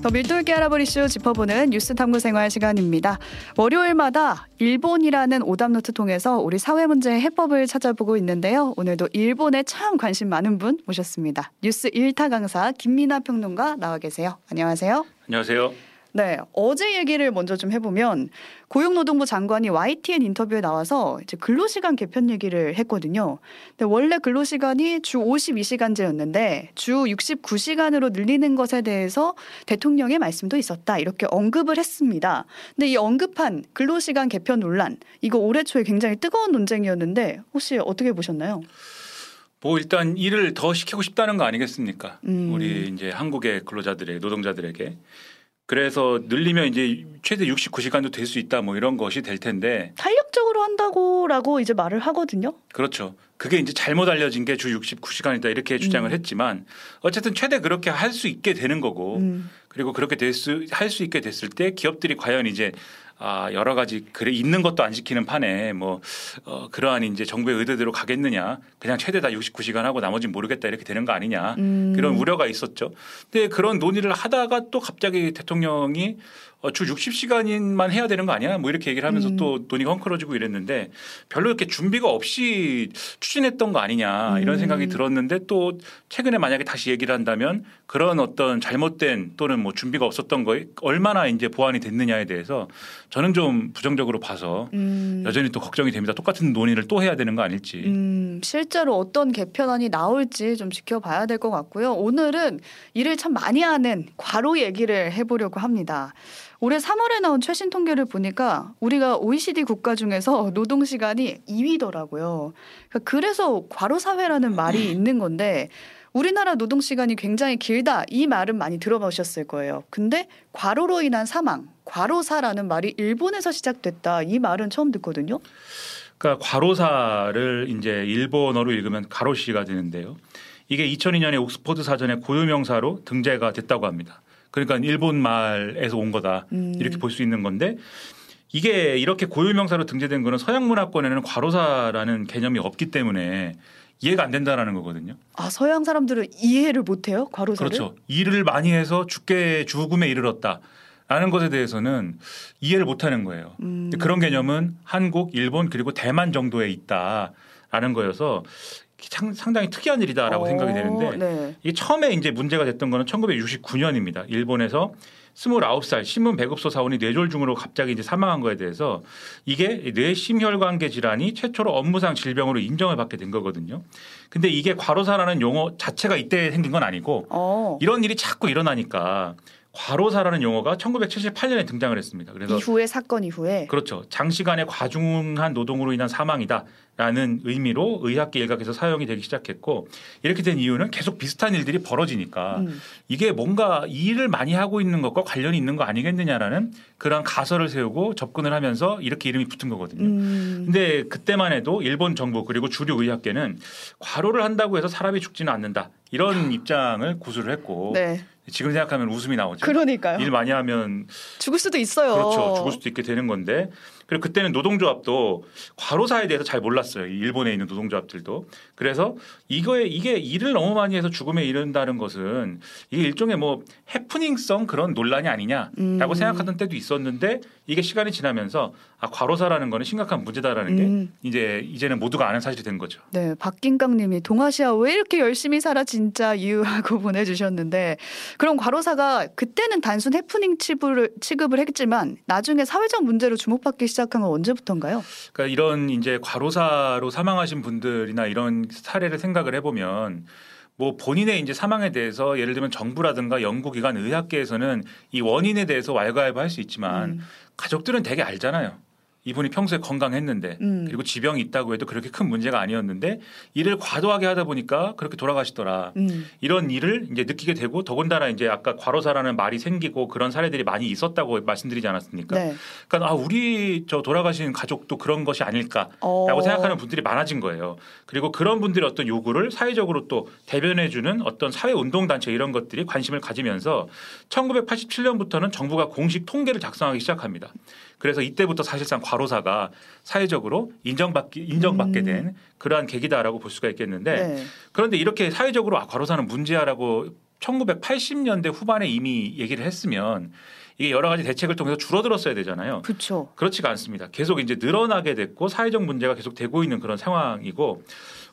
더 밀도 있게 이슈 짚어보는 뉴스 탐구 생활 시간입니다. 월요일마다 일본이라는 오답노트 통해서 우리 사회 문제의 해법을 찾아보고 있는데요. 오늘도 일본에 참 관심 많은 분 모셨습니다. 뉴스 일타 강사 김민아 평론가 나와 계세요. 안녕하세요. 안녕하세요. 네, 어제 얘기를 먼저 좀 해보면 고용노동부 장관이 YTN 인터뷰에 나와서 이제 근로시간 개편 얘기를 했거든요. 근데 원래 근로시간이 주 52시간제였는데 주 69시간으로 늘리는 것에 대해서 대통령의 말씀도 있었다 이렇게 언급을 했습니다. 근데 이 언급한 근로시간 개편 논란 이거 올해 초에 굉장히 뜨거운 논쟁이었는데 혹시 어떻게 보셨나요? 뭐 일단 일을 더 시키고 싶다는 거 아니겠습니까? 음. 우리 이제 한국의 근로자들의 노동자들에게 그래서 늘리면 이제 최대 69시간도 될 수 있다 뭐 이런 것이 될 텐데 탄력적으로 한다고라고 이제 말을 하거든요. 그렇죠. 그게 이제 잘못 알려진 게 주 69시간이다 이렇게 주장을 음. 했지만 어쨌든 최대 그렇게 할 수 있게 되는 거고 음. 그리고 그렇게 될 수 할 수 있게 됐을 때 기업들이 과연 이제 아 여러 가지 그래 있는 것도 안 지키는 판에 뭐 어, 그러한 이제 정부의 의도대로 가겠느냐 그냥 최대 다 69시간 하고 나머지는 모르겠다 이렇게 되는 거 아니냐 음. 그런 우려가 있었죠. 근데 그런 논의를 하다가 또 갑자기 대통령이 어, 주 60시간만 해야 되는 거 아니야? 뭐 이렇게 얘기를 하면서 음. 또 논의가 헝클어지고 이랬는데 별로 이렇게 준비가 없이 추진했던 거 아니냐 이런 음. 생각이 들었는데 또 최근에 만약에 다시 얘기를 한다면 그런 어떤 잘못된 또는 뭐 준비가 없었던 거에 얼마나 이제 보완이 됐느냐에 대해서 저는 좀 부정적으로 봐서 음. 여전히 또 걱정이 됩니다. 똑같은 논의를 또 해야 되는 거 아닐지. 음, 실제로 어떤 개편안이 나올지 좀 지켜봐야 될 것 같고요. 오늘은 일을 참 많이 하는 과로 얘기를 해보려고 합니다. 올해 3월에 나온 최신 통계를 보니까 우리가 OECD 국가 중에서 노동 시간이 2위더라고요. 그래서 과로 사회라는 말이 있는 건데 우리나라 노동 시간이 굉장히 길다 이 말은 많이 들어보셨을 거예요. 근데 과로로 인한 사망, 과로사라는 말이 일본에서 시작됐다 이 말은 처음 듣거든요. 그러니까 과로사를 이제 일본어로 읽으면 가로시가 되는데요. 이게 2002년에 옥스퍼드 사전에 고유명사로 등재가 됐다고 합니다. 그러니까 일본 말에서 온 거다 음. 이렇게 볼 수 있는 건데 이게 이렇게 고유명사로 등재된 거는 서양 문화권에는 과로사라는 개념이 없기 때문에 이해가 안 된다라는 거거든요. 아 서양 사람들은 이해를 못해요 과로사를? 그렇죠. 일을 많이 해서 죽게 죽음에 이르렀다. 라는 것에 대해서는 이해를 못하는 거예요. 음. 그런 개념은 한국, 일본 그리고 대만 정도에 있다라는 거여서 상- 상당히 특이한 일이다라고 어, 생각이 되는데 네. 이게 처음에 이제 문제가 됐던 거는 1969년입니다. 일본에서 29살 신문 배급소 사원이 뇌졸중으로 갑자기 이제 사망한 거에 대해서 이게 뇌심혈관계 질환이 최초로 업무상 질병으로 인정을 받게 된 거거든요. 근데 이게 과로사라는 용어 자체가 이때 생긴 건 아니고 어. 이런 일이 자꾸 일어나니까 과로사라는 용어가 1978년에 등장을 했습니다. 그래서 이후에 사건 이후에 그렇죠. 장시간의 과중한 노동으로 인한 사망이다 라는 의미로 의학계 일각에서 사용이 되기 시작했고 이렇게 된 이유는 계속 비슷한 일들이 벌어지니까 음. 이게 뭔가 이 일을 많이 하고 있는 것과 관련이 있는 거 아니겠느냐라는 그런 가설을 세우고 접근을 하면서 이렇게 이름이 붙은 거거든요. 음. 근데 그때만 해도 일본 정부 그리고 주류 의학계는 과로를 한다고 해서 사람이 죽지는 않는다 이런 입장을 고수를 했고 네. 지금 생각하면 웃음이 나오죠. 그러니까요. 일 많이 하면 죽을 수도 있어요. 그렇죠. 죽을 수도 있게 되는 건데 그리고 그때는 노동조합도 과로사에 대해서 잘 몰랐어요. 이 일본에 있는 노동조합들도. 그래서 이거에 이게 일을 너무 많이 해서 죽음에 이른다는 것은 이게 일종의 뭐 해프닝성 그런 논란이 아니냐라고 음. 생각하던 때도 있었는데 이게 시간이 지나면서 아 과로사라는 거는 심각한 문제다라는 게 음. 이제 이제는 모두가 아는 사실이 된 거죠. 네, 박긴강님이 동아시아 왜 이렇게 열심히 살아 진짜 이유하고 보내주셨는데 그럼 과로사가 그때는 단순 해프닝 취급을, 취급을 했지만 나중에 사회적 문제로 주목받기 시작한 건 언제부터인가요? 그러니까 이런 이제 과로사 로 사망하신 분들이나 이런 사례를 생각을 해보면 뭐 본인의 이제 사망에 대해서 예를 들면 정부라든가 연구기관 의학계에서는 이 원인에 대해서 왈가왈부할 수 있지만 음. 가족들은 되게 알잖아요. 이분이 평소에 건강했는데 음. 그리고 지병이 있다고 해도 그렇게 큰 문제가 아니었는데 일을 과도하게 하다 보니까 그렇게 돌아가시더라. 음. 이런 일을 이제 느끼게 되고 더군다나 이제 아까 과로사라는 말이 생기고 그런 사례들이 많이 있었다고 말씀드리지 않았습니까? 네. 그러니까 아 우리 저 돌아가신 가족도 그런 것이 아닐까 어. 라고 생각하는 분들이 많아진 거예요. 그리고 그런 분들의 어떤 요구를 사회적으로 또 대변해주는 어떤 사회 운동 단체 이런 것들이 관심을 가지면서 1987년부터는 정부가 공식 통계를 작성하기 시작합니다. 그래서 이때부터 사실상 과로사가 사회적으로 인정받기 인정받게 음. 된 그러한 계기다라고 볼 수가 있겠는데 네. 그런데 이렇게 사회적으로 아, 과로사는 문제야라고 1980년대 후반에 이미 얘기를 했으면 이게 여러 가지 대책을 통해서 줄어들었어야 되잖아요. 그렇죠. 그렇지가 않습니다. 계속 이제 늘어나게 됐고 사회적 문제가 계속 되고 있는 그런 상황이고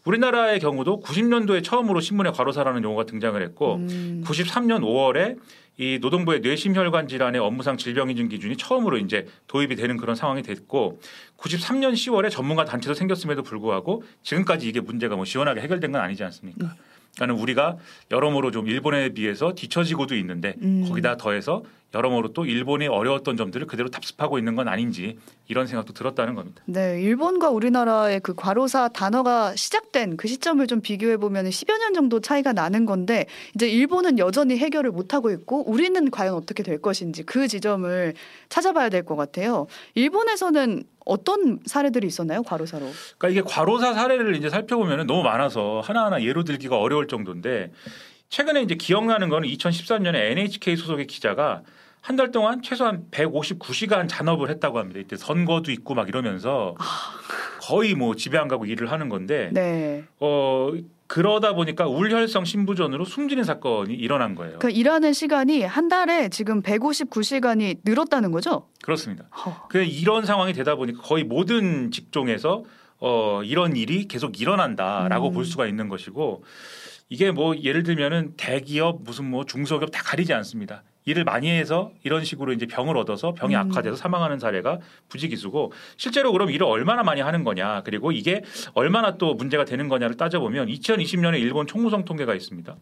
우리나라의 경우도 90년도에 처음으로 신문에 과로사라는 용어가 등장을 했고 음. 93년 5월에 이 노동부의 뇌심혈관 질환의 업무상 질병 인증 기준이 처음으로 이제 도입이 되는 그런 상황이 됐고 93년 10월에 전문가 단체도 생겼음에도 불구하고 지금까지 이게 문제가 뭐 시원하게 해결된 건 아니지 않습니까? 그러니까 우리가 여러모로 좀 일본에 비해서 뒤처지고도 있는데 음. 거기다 더해서 여러모로 또 일본이 어려웠던 점들을 그대로 답습하고 있는 건 아닌지 이런 생각도 들었다는 겁니다. 네, 일본과 우리나라의 그 과로사 단어가 시작된 그 시점을 좀 비교해 보면 10여 년 정도 차이가 나는 건데 이제 일본은 여전히 해결을 못 하고 있고 우리는 과연 어떻게 될 것인지 그 지점을 찾아봐야 될 것 같아요. 일본에서는 어떤 사례들이 있었나요, 과로사로? 그러니까 이게 과로사 사례를 이제 살펴보면 너무 많아서 하나하나 예로 들기가 어려울 정도인데 최근에 이제 기억나는 거는 2013년에 NHK 소속의 기자가 한 달 동안 최소한 159시간 잔업을 했다고 합니다. 이때 선거도 있고 막 이러면서 거의 뭐 집에 안 가고 일을 하는 건데 네. 어 그러다 보니까 울혈성 심부전으로 숨지는 사건이 일어난 거예요. 그 일하는 시간이 한 달에 지금 159시간이 늘었다는 거죠? 그렇습니다. 허. 그 이런 상황이 되다 보니까 거의 모든 직종에서 어 이런 일이 계속 일어난다라고 음. 볼 수가 있는 것이고 이게 뭐 예를 들면은 대기업 무슨 뭐 중소기업 다 가리지 않습니다. 일을 많이 해서 이런 식으로 이제 병을 얻어서 병이 음. 악화돼서 사망하는 사례가 부지기수고 실제로 그럼 일을 얼마나 많이 하는 거냐 그리고 이게 얼마나 또 문제가 되는 거냐를 따져보면 2020년에 일본 총무성 통계가 있습니다.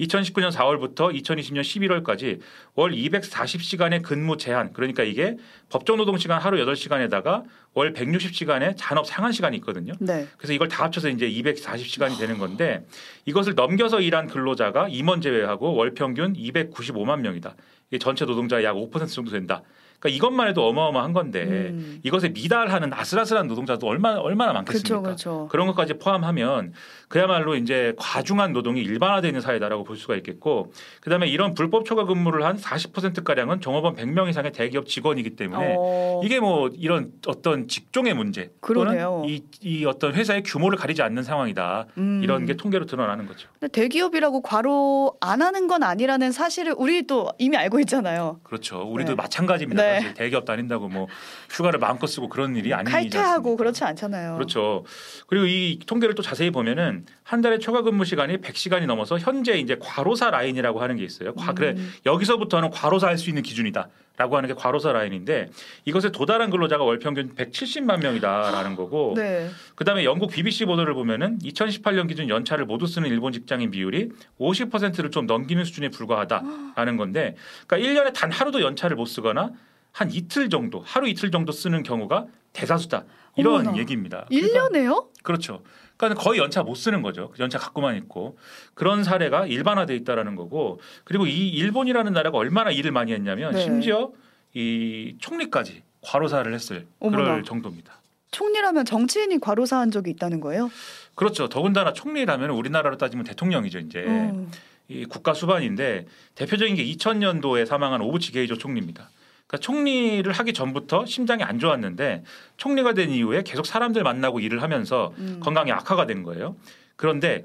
2019년 4월부터 2020년 11월까지 월 240시간의 근무 제한 그러니까 이게 법정 노동 시간 하루 8시간에다가 월 160시간의 잔업 상한 시간이 있거든요. 네. 그래서 이걸 다 합쳐서 이제 240시간이 되는 건데 이것을 넘겨서 일한 근로자가 임원 제외하고 월 평균 295만 명이다. 이게 전체 노동자의 약 5% 정도 된다. 그러니까 이것만 해도 어마어마한 건데 음. 이것에 미달하는 아슬아슬한 노동자도 얼마나 얼마나 많겠습니까? 그렇죠, 그렇죠. 그런 것까지 포함하면 그야말로 이제 과중한 노동이 일반화되어 있는 사회다라고 볼 수가 있겠고 그다음에 이런 불법 초과 근무를 한 40% 가량은 종업원 100명 이상의 대기업 직원이기 때문에 어, 이게 뭐 이런 어떤 직종의 문제 그러네요. 또는 이, 이 어떤 회사의 규모를 가리지 않는 상황이다 음. 이런 게 통계로 드러나는 거죠. 대기업이라고 과로 안 하는 건 아니라는 사실을 우리 또 이미 알고 있잖아요. 그렇죠. 우리도 네. 마찬가지입니다. 네. 사실 대기업 다닌다고 뭐 휴가를 마음껏 쓰고 그런 일이 아니지 칼퇴하고? 그렇지 않잖아요. 그렇죠. 그리고 이 통계를 또 자세히 보면은 한 달에 초과 근무 시간이 100시간이 넘어서 현재 이제 과로사 라인이라고 하는 게 있어요. 과, 그래 음. 여기서부터는 과로사 할 수 있는 기준이다. 라고 하는 게 과로사 라인인데 이것에 도달한 근로자가 월 평균 170만 명이다라는 거고 네. 그다음에 영국 BBC 보도를 보면은 2018년 기준 연차를 모두 쓰는 일본 직장인 비율이 50%를 좀 넘기는 수준에 불과하다라는 건데 그러니까 1년에 단 하루도 연차를 못 쓰거나 한 이틀 정도 하루 이틀 정도 쓰는 경우가 대다수다 이런 어머나. 얘기입니다. 그러니까 1년에요? 그렇죠. 그러니까 거의 연차 못 쓰는 거죠. 연차 갖고만 있고 그런 사례가 일반화돼 있다라는 거고 그리고 이 일본이라는 나라가 얼마나 일을 많이 했냐면 네. 심지어 이 총리까지 과로사를 했을 어머나. 그럴 정도입니다. 총리라면 정치인이 과로사한 적이 있다는 거예요? 그렇죠. 더군다나 총리라면 우리나라로 따지면 대통령이죠. 이제 음. 이 국가 수반인데 대표적인 게 2000년도에 사망한 오부치 게이조 총리입니다. 그러니까 총리를 하기 전부터 심장이 안 좋았는데 총리가 된 이후에 계속 사람들 만나고 일을 하면서 음. 건강이 악화가 된 거예요. 그런데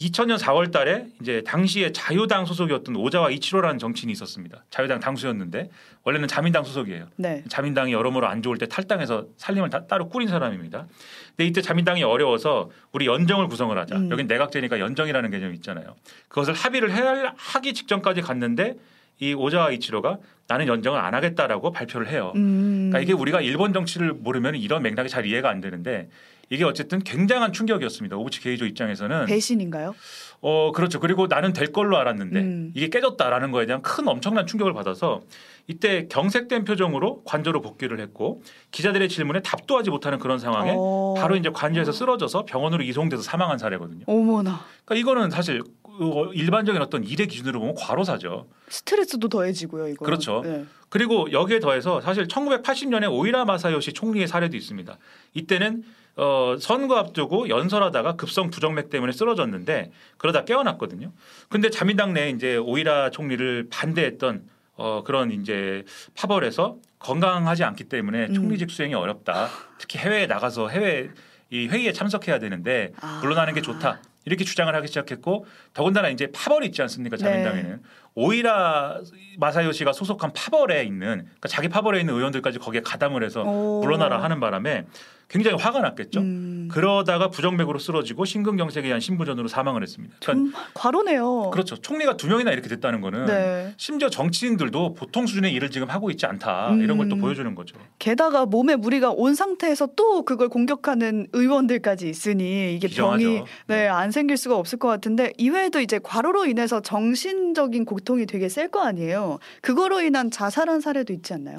2000년 4월 달에 이제 당시에 자유당 소속이었던 오자와 이치로라는 정치인이 있었습니다. 자유당 당수였는데 원래는 자민당 소속이에요. 네. 자민당이 여러모로 안 좋을 때 탈당해서 살림을 다, 따로 꾸린 사람입니다. 근데 이때 자민당이 어려워서 우리 연정을 구성을 하자. 음. 여긴 내각제니까 연정이라는 개념이 있잖아요. 그것을 합의를 해야 하기 직전까지 갔는데 이 오자와 이치로가 나는 연정을 안 하겠다라고 발표를 해요. 음. 그러니까 이게 우리가 일본 정치를 모르면 이런 맥락이 잘 이해가 안 되는데 이게 어쨌든 굉장한 충격이었습니다. 오부치 게이조 입장에서는 배신인가요? 어 그렇죠. 그리고 나는 될 걸로 알았는데 음. 이게 깨졌다라는 거에 대한 큰 엄청난 충격을 받아서 이때 경색된 표정으로 관저로 복귀를 했고 기자들의 질문에 답도 하지 못하는 그런 상황에 어. 바로 이제 관저에서 쓰러져서 병원으로 이송돼서 사망한 사례거든요. 어머나 그러니까 이거는 사실 어, 일반적인 어떤 일의 기준으로 보면 과로사죠. 스트레스도 더해지고요. 이거 그렇죠. 네. 그리고 여기에 더해서 사실 1980년에 오이라 마사요시 총리의 사례도 있습니다. 이때는 어, 선거 앞두고 연설하다가 급성 부정맥 때문에 쓰러졌는데 그러다 깨어났거든요. 근데 자민당 내에 이제 오이라 총리를 반대했던 어, 그런 이제 파벌에서 건강하지 않기 때문에 음. 총리직 수행이 어렵다. 특히 해외에 나가서 해외 이 회의에 참석해야 되는데 아. 물러나는 게 좋다. 이렇게 주장을 하기 시작했고 더군다나 이제 파벌이 있지 않습니까 네. 자민당에는 오이라 마사요시가 소속한 파벌에 있는 그러니까 자기 파벌에 있는 의원들까지 거기에 가담을 해서 오. 물러나라 하는 바람에 굉장히 화가 났겠죠. 음, 그러다가 부정맥으로 쓰러지고 심근경색에 의한 신부전으로 사망을 했습니다. 그러니까 과로네요. 그렇죠. 총리가 두 명이나 이렇게 됐다는 거는 네. 심지어 정치인들도 보통 수준의 일을 지금 하고 있지 않다 이런 걸또 음. 보여주는 거죠. 게다가 몸에 무리가 온 상태에서 또 그걸 공격하는 의원들까지 있으니 이게 병이 비정하죠. 네, 안 생길 수가 없을 것 같은데 이외에도 이제 과로로 인해서 정신적인 고통이 되게 셀 거 아니에요. 그거로 인한 자살한 사례도 있지 않나요?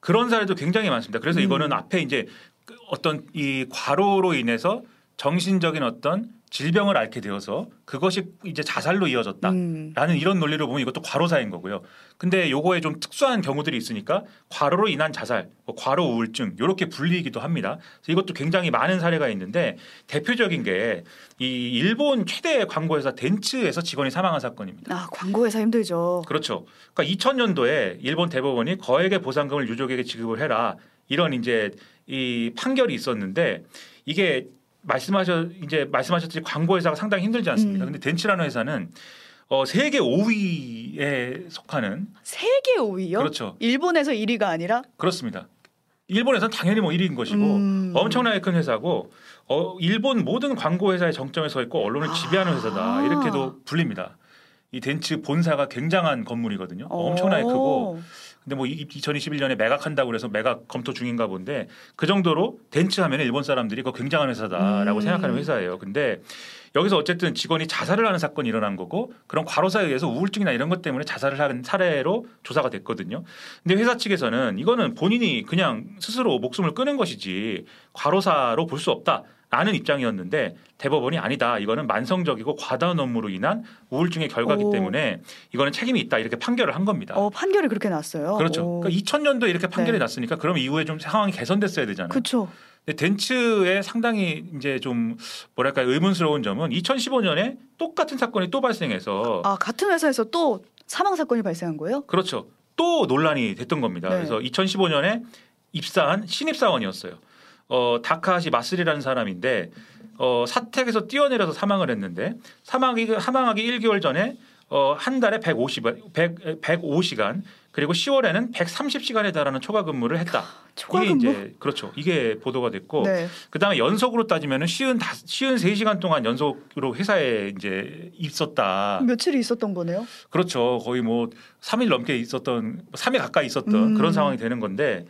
그런 사례도 굉장히 많습니다. 그래서 음. 이거는 앞에 이제 그 어떤 이 과로로 인해서 정신적인 어떤 질병을 앓게 되어서 그것이 이제 자살로 이어졌다. 음. 라는 이런 논리로 보면 이것도 과로사인 거고요. 근데 요거에 좀 특수한 경우들이 있으니까 과로로 인한 자살, 뭐 과로 우울증 이렇게 불리기도 합니다. 그래서 이것도 굉장히 많은 사례가 있는데 대표적인 게 이 일본 최대 광고회사 덴츠에서 직원이 사망한 사건입니다. 아 광고회사 힘들죠. 그렇죠. 그러니까 2000년도에 일본 대법원이 거액의 보상금을 유족에게 지급을 해라 이런 이제 이 판결이 있었는데 이게 말씀하셨 이제 말씀하셨듯이 광고 회사가 상당히 힘들지 않습니까? 음. 근데 덴츠라는 회사는 어 세계 5위에 속하는 세계 5위요? 그렇죠. 일본에서 1위가 아니라 그렇습니다. 일본에서는 당연히 뭐 1위인 것이고 음. 엄청나게 큰 회사고 어, 일본 모든 광고 회사의 정점에 서 있고 언론을 아. 지배하는 회사다 이렇게도 불립니다. 이 덴츠 본사가 굉장한 건물이거든요. 엄청나게 크고 근데 뭐 2021년에 매각한다고 그래서 매각 검토 중인가 본데 그 정도로 덴츠 하면 일본 사람들이 그 굉장한 회사다라고 음. 생각하는 회사예요. 근데 여기서 어쨌든 직원이 자살을 하는 사건이 일어난 거고 그런 과로사에 의해서 우울증이나 이런 것 때문에 자살을 하는 사례로 조사가 됐거든요. 근데 회사 측에서는 이거는 본인이 그냥 스스로 목숨을 끊은 것이지 과로사로 볼 수 없다. 라는 입장이었는데 대법원이 아니다. 이거는 만성적이고 과다한 업무로 인한 우울증의 결과기 오. 때문에 이거는 책임이 있다. 이렇게 판결을 한 겁니다. 어 판결이 그렇게 났어요. 그렇죠. 오. 그러니까 2000년도에 이렇게 판결이 네. 났으니까 그럼 이후에 좀 상황이 개선됐어야 되잖아요. 그렇죠. 근데 덴츠의 상당히 이제 좀 뭐랄까 의문스러운 점은 2015년에 똑같은 사건이 또 발생해서 아 같은 회사에서 또 사망 사건이 발생한 거예요? 그렇죠. 또 논란이 됐던 겁니다. 네. 그래서 2015년에 입사한 신입 사원이었어요. 어 다카시 마스리라는 사람인데 어 사택에서 뛰어내려서 사망을 했는데 사망이 사망하기 1개월 전에 어 한 달에 150 100 105시간 그리고 10월에는 130시간에 달하는 초과 근무를 했다. 초과 이게 근무. 이제 그렇죠. 이게 보도가 됐고 네. 그다음에 연속으로 따지면은 쉬운 다, 쉬운 3시간 동안 연속으로 회사에 이제 있었다. 며칠이 있었던 거네요. 그렇죠. 거의 뭐 3일 넘게 있었던 3일 가까이 있었던 음. 그런 상황이 되는 건데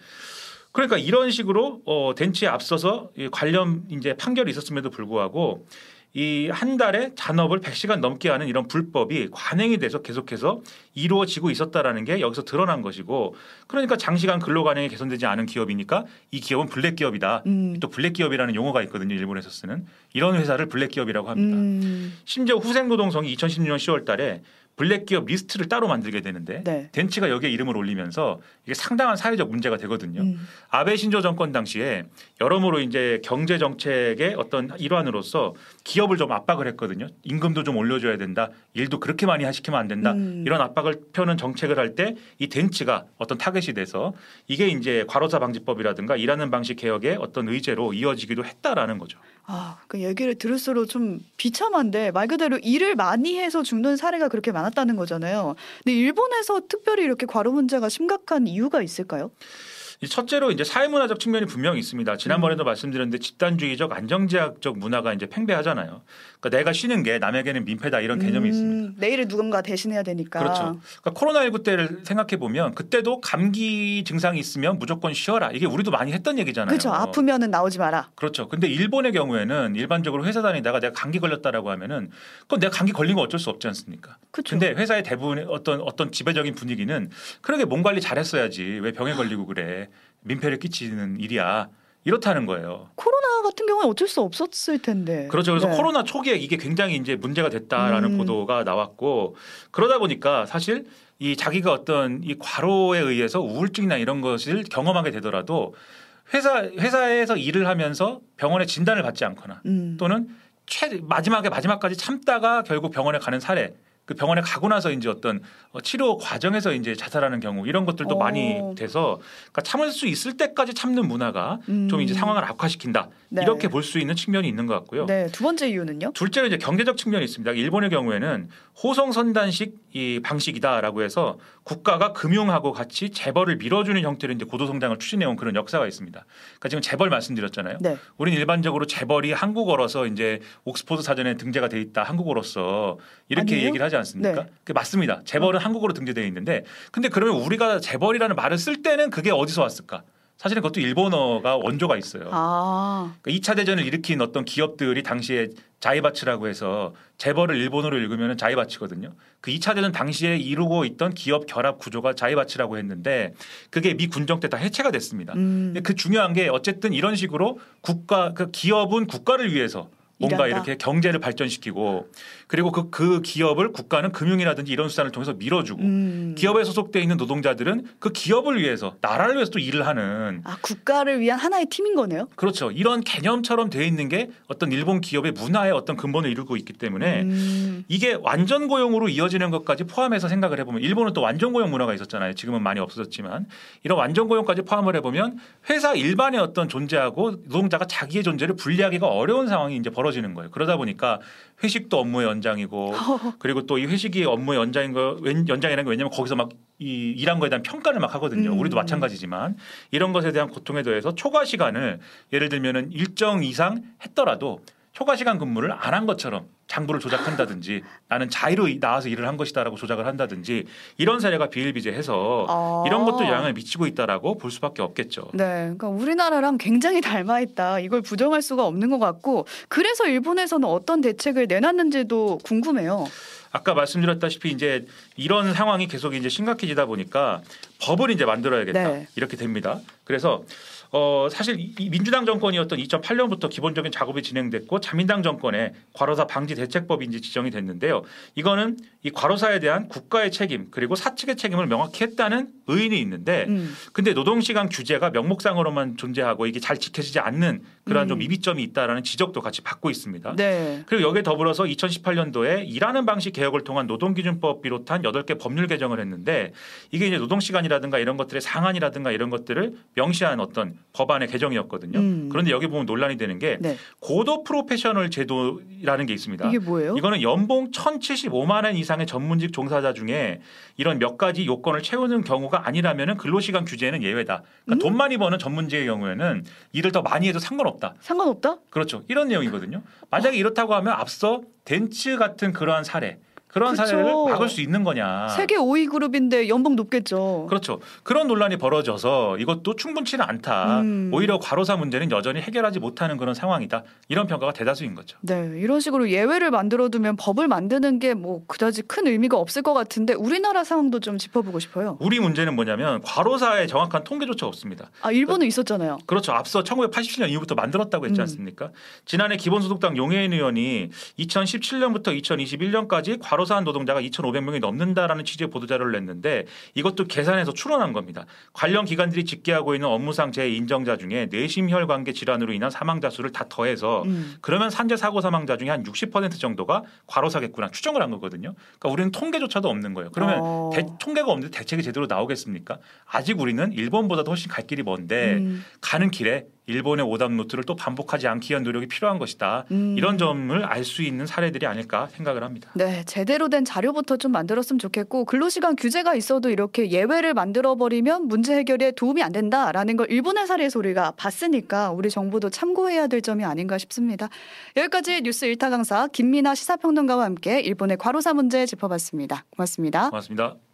그러니까 이런 식으로 어 덴츠에 앞서서 이 관련 이제 판결이 있었음에도 불구하고 이 한 달에 잔업을 100시간 넘게 하는 이런 불법이 관행이 돼서 계속해서 이루어지고 있었다라는 게 여기서 드러난 것이고 그러니까 장시간 근로 관행이 개선되지 않은 기업이니까 이 기업은 블랙 기업이다. 음. 또 블랙 기업이라는 용어가 있거든요. 일본에서 쓰는 이런 회사를 블랙 기업이라고 합니다. 음. 심지어 후생 노동성이 2016년 10월 달에 블랙 기업 리스트를 따로 만들게 되는데 네. 덴츠가 여기에 이름을 올리면서 이게 상당한 사회적 문제가 되거든요. 음. 아베 신조 정권 당시에 여러모로 이제 경제 정책의 어떤 일환으로서 기업을 좀 압박을 했거든요. 임금도 좀 올려줘야 된다. 일도 그렇게 많이 시키면 안 된다. 음. 이런 압박을 펴는 정책을 할 때 이 덴츠가 어떤 타겟이 돼서 이게 이제 과로사 방지법이라든가 일하는 방식 개혁의 어떤 의제로 이어지기도 했다라는 거죠. 아, 그 얘기를 들을수록 좀 비참한데 말 그대로 일을 많이 해서 죽는 사례가 그렇게 많 았다는 거잖아요. 근데 일본에서 특별히 이렇게 과로 문제가 심각한 이유가 있을까요? 이 첫째로 이제 사회문화적 측면이 분명히 있습니다. 음. 지난번에도 말씀드렸는데 집단주의적 안정제약적 문화가 이제 팽배하잖아요. 그러니까 내가 쉬는 게 남에게는 민폐다 이런 개념이 음, 있습니다. 내일을 누군가 대신해야 되니까. 그렇죠. 그러니까 코로나19 때를 생각해 보면 그때도 감기 증상이 있으면 무조건 쉬어라. 이게 우리도 많이 했던 얘기잖아요. 그렇죠. 아프면은 나오지 마라. 그렇죠. 근데 일본의 경우에는 일반적으로 회사 다니다가 내가 감기 걸렸다라고 하면은 그건 내가 감기 걸린 거 어쩔 수 없지 않습니까? 그렇죠. 근데 회사의 대부분의 어떤 어떤 지배적인 분위기는 그러게 몸 관리 잘했어야지 왜 병에 걸리고 그래 민폐를 끼치는 일이야 이렇다는 거예요. 코로나 같은 경우는 어쩔 수 없었을 텐데. 그렇죠. 그래서 네. 코로나 초기에 이게 굉장히 이제 문제가 됐다라는 음. 보도가 나왔고 그러다 보니까 사실 이 자기가 어떤 이 과로에 의해서 우울증이나 이런 것을 경험하게 되더라도 회사 회사에서 일을 하면서 병원에 진단을 받지 않거나 음. 또는 최 마지막에 마지막까지 참다가 결국 병원에 가는 사례 그 병원에 가고 나서 이제 어떤 어, 치료 과정에서 이제 자살하는 경우 이런 것들도 오. 많이 돼서 그러니까 참을 수 있을 때까지 참는 문화가 좀 이제 음. 상황을 악화시킨다 네. 이렇게 볼 수 있는 측면이 있는 것 같고요. 네, 두 번째 이유는요? 둘째로 이제 경제적 측면이 있습니다. 일본의 경우에는 호송선단식 이 방식이다라고 해서 국가가 금융하고 같이 재벌을 밀어주는 형태로 이제 고도성장을 추진해온 그런 역사가 있습니다. 그러니까 지금 재벌 말씀드렸잖아요. 네. 우리는 일반적으로 재벌이 한국어로서 이제 옥스포드 사전에 등재가 돼 있다 한국어로서 이렇게 아니에요? 얘기를 하지 않습니까? 네. 그게 맞습니다. 재벌은 한국어로 등재되어 있는데 근데 그러면 우리가 재벌이라는 말을 쓸 때는 그게 어디서 왔을까? 사실은 그것도 일본어가 원조가 있어요. 아, 그러니까 2차 대전을 일으킨 어떤 기업들이 당시에 자이바츠라고 해서 재벌을 일본어로 읽으면 자이바츠거든요. 그 2차 대전 당시에 이루고 있던 기업 결합 구조가 자이바츠라고 했는데 그게 미 군정 때 다 해체가 됐습니다. 음, 근데 그 중요한 게 어쨌든 이런 식으로 국가 그 기업은 국가를 위해서 뭔가 일한다. 이렇게 경제를 발전시키고 그리고 그, 그 기업을 국가는 금융이라든지 이런 수단을 통해서 밀어주고 음. 기업에 소속돼 있는 노동자들은 그 기업을 위해서 나라를 위해서 또 일을 하는 아, 국가를 위한 하나의 팀인 거네요. 그렇죠. 이런 개념처럼 되어 있는 게 어떤 일본 기업의 문화의 어떤 근본을 이루고 있기 때문에 음, 이게 완전 고용으로 이어지는 것까지 포함해서 생각을 해보면 일본은 또 완전 고용 문화가 있었잖아요. 지금은 많이 없어졌지만 이런 완전 고용까지 포함을 해보면 회사 일반의 어떤 존재하고 노동자가 자기의 존재를 분리하기가 어려운 상황이 이제 벌어 지는 거예요. 그러다 보니까 회식도 업무의 연장이고 그리고 또 이 회식이 업무의 연장인 거 웬- 연장이라는 게 왜냐하면 거기서 막 이 일한 거에 대한 평가를 막 하거든요. 음. 우리도 마찬가지지만 이런 것에 대한 고통에 더해서 초과 시간을 예를 들면은 일정 이상 했더라도 초과 시간 근무를 안 한 것처럼 장부를 조작한다든지 나는 자의로 이- 나와서 일을 한 것이다라고 조작을 한다든지 이런 사례가 비일비재해서 아. 이런 것도 영향을 미치고 있다라고 볼 수밖에 없겠죠. 네, 그러니까 우리나라랑 굉장히 닮아 있다. 이걸 부정할 수가 없는 것 같고, 그래서 일본에서는 어떤 대책을 내놨는지도 궁금해요. 아까 말씀드렸다시피 이제 이런 상황이 계속 이제 심각해지다 보니까 법을 이제 만들어야겠다 네. 이렇게 됩니다. 그래서 어 사실 민주당 정권이었던 2008년부터 기본적인 작업이 진행됐고 자민당 정권의 과로사 방지 대책법이 이제 지정이 됐는데요. 이거는 이 과로사에 대한 국가의 책임 그리고 사측의 책임을 명확히 했다는 의인이 있는데 음, 근데 노동시간 규제가 명목상으로만 존재하고 이게 잘 지켜지지 않는 그러한 좀 음. 미비점이 있다라는 지적도 같이 받고 있습니다. 네. 그리고 여기에 더불어서 2018년도에 일하는 방식 개혁을 통한 노동기준법 비롯한 8개 법률 개정을 했는데 이게 이제 노동시간이라든가 이런 것들의 상한이라든가 이런 것들을 명시한 어떤 법안의 개정이었거든요. 음. 그런데 여기 보면 논란이 되는 게 네. 고도 프로페셔널 제도라는 게 있습니다. 이게 뭐예요? 이거는 연봉 1,075만 원 이상의 전문직 종사자 중에 이런 몇 가지 요건을 채우는 경우가 아니라면 근로시간 규제는 예외다. 그러니까 음? 돈 많이 버는 전문직의 경우에는 일을 더 많이 해도 상관없다. 상관없다? 그렇죠. 이런 내용이거든요. 만약에 이렇다고 하면 앞서 덴츠 같은 그러한 사례, 그러한 그쵸. 사례를 막을 수 있는 거냐. 세계 5위 그룹인데 연봉 높겠죠. 그렇죠. 그런 논란이 벌어져서 이것도 충분치는 않다. 음. 오히려 과로사 문제는 여전히 해결하지 못하는 그런 상황이다. 이런 평가가 대다수인 거죠. 네, 이런 식으로 예외를 만들어두면 법을 만드는 게 뭐 그다지 큰 의미가 없을 것 같은데 우리나라 상황도 좀 짚어보고 싶어요. 우리 문제는 뭐냐면 과로사의 정확한 통계조차 없습니다. 아, 일본은 있었잖아요. 그렇죠. 앞서 1987년 이후부터 만들었다고 했지 음. 않습니까? 지난해 기본소득당 용해인 의원이 2017년부터 2021년까지 과로 사한 노동자가 2,500명이 넘는다라는 취지의 보도 자료를 냈는데 이것도 계산해서 추론한 겁니다. 관련 기관들이 집계하고 있는 업무상 재인정자 중에 뇌심혈 관계 질환으로 인한 사망자 수를 다 더해서 음. 그러면 산재 사고 사망자 중에 한 60% 정도가 과로사겠구나 추정을 한 거거든요. 그러니까 우리는 통계조차도 없는 거예요. 그러면 어. 대- 통계가 없는데 대책이 제대로 나오겠습니까? 아직 우리는 일본보다도 훨씬 갈 길이 먼데 음. 가는 길에 일본의 오답 노트를 또 반복하지 않기 위한 노력이 필요한 것이다. 음. 이런 점을 알 수 있는 사례들이 아닐까 생각을 합니다. 네, 제대로 된 자료부터 좀 만들었으면 좋겠고 근로시간 규제가 있어도 이렇게 예외를 만들어 버리면 문제 해결에 도움이 안 된다라는 걸 일본의 사례에서 우리가 봤으니까 우리 정부도 참고해야 될 점이 아닌가 싶습니다. 여기까지 뉴스 일타 강사 김민아 시사평론가와 함께 일본의 과로사 문제 짚어봤습니다. 고맙습니다. 고맙습니다.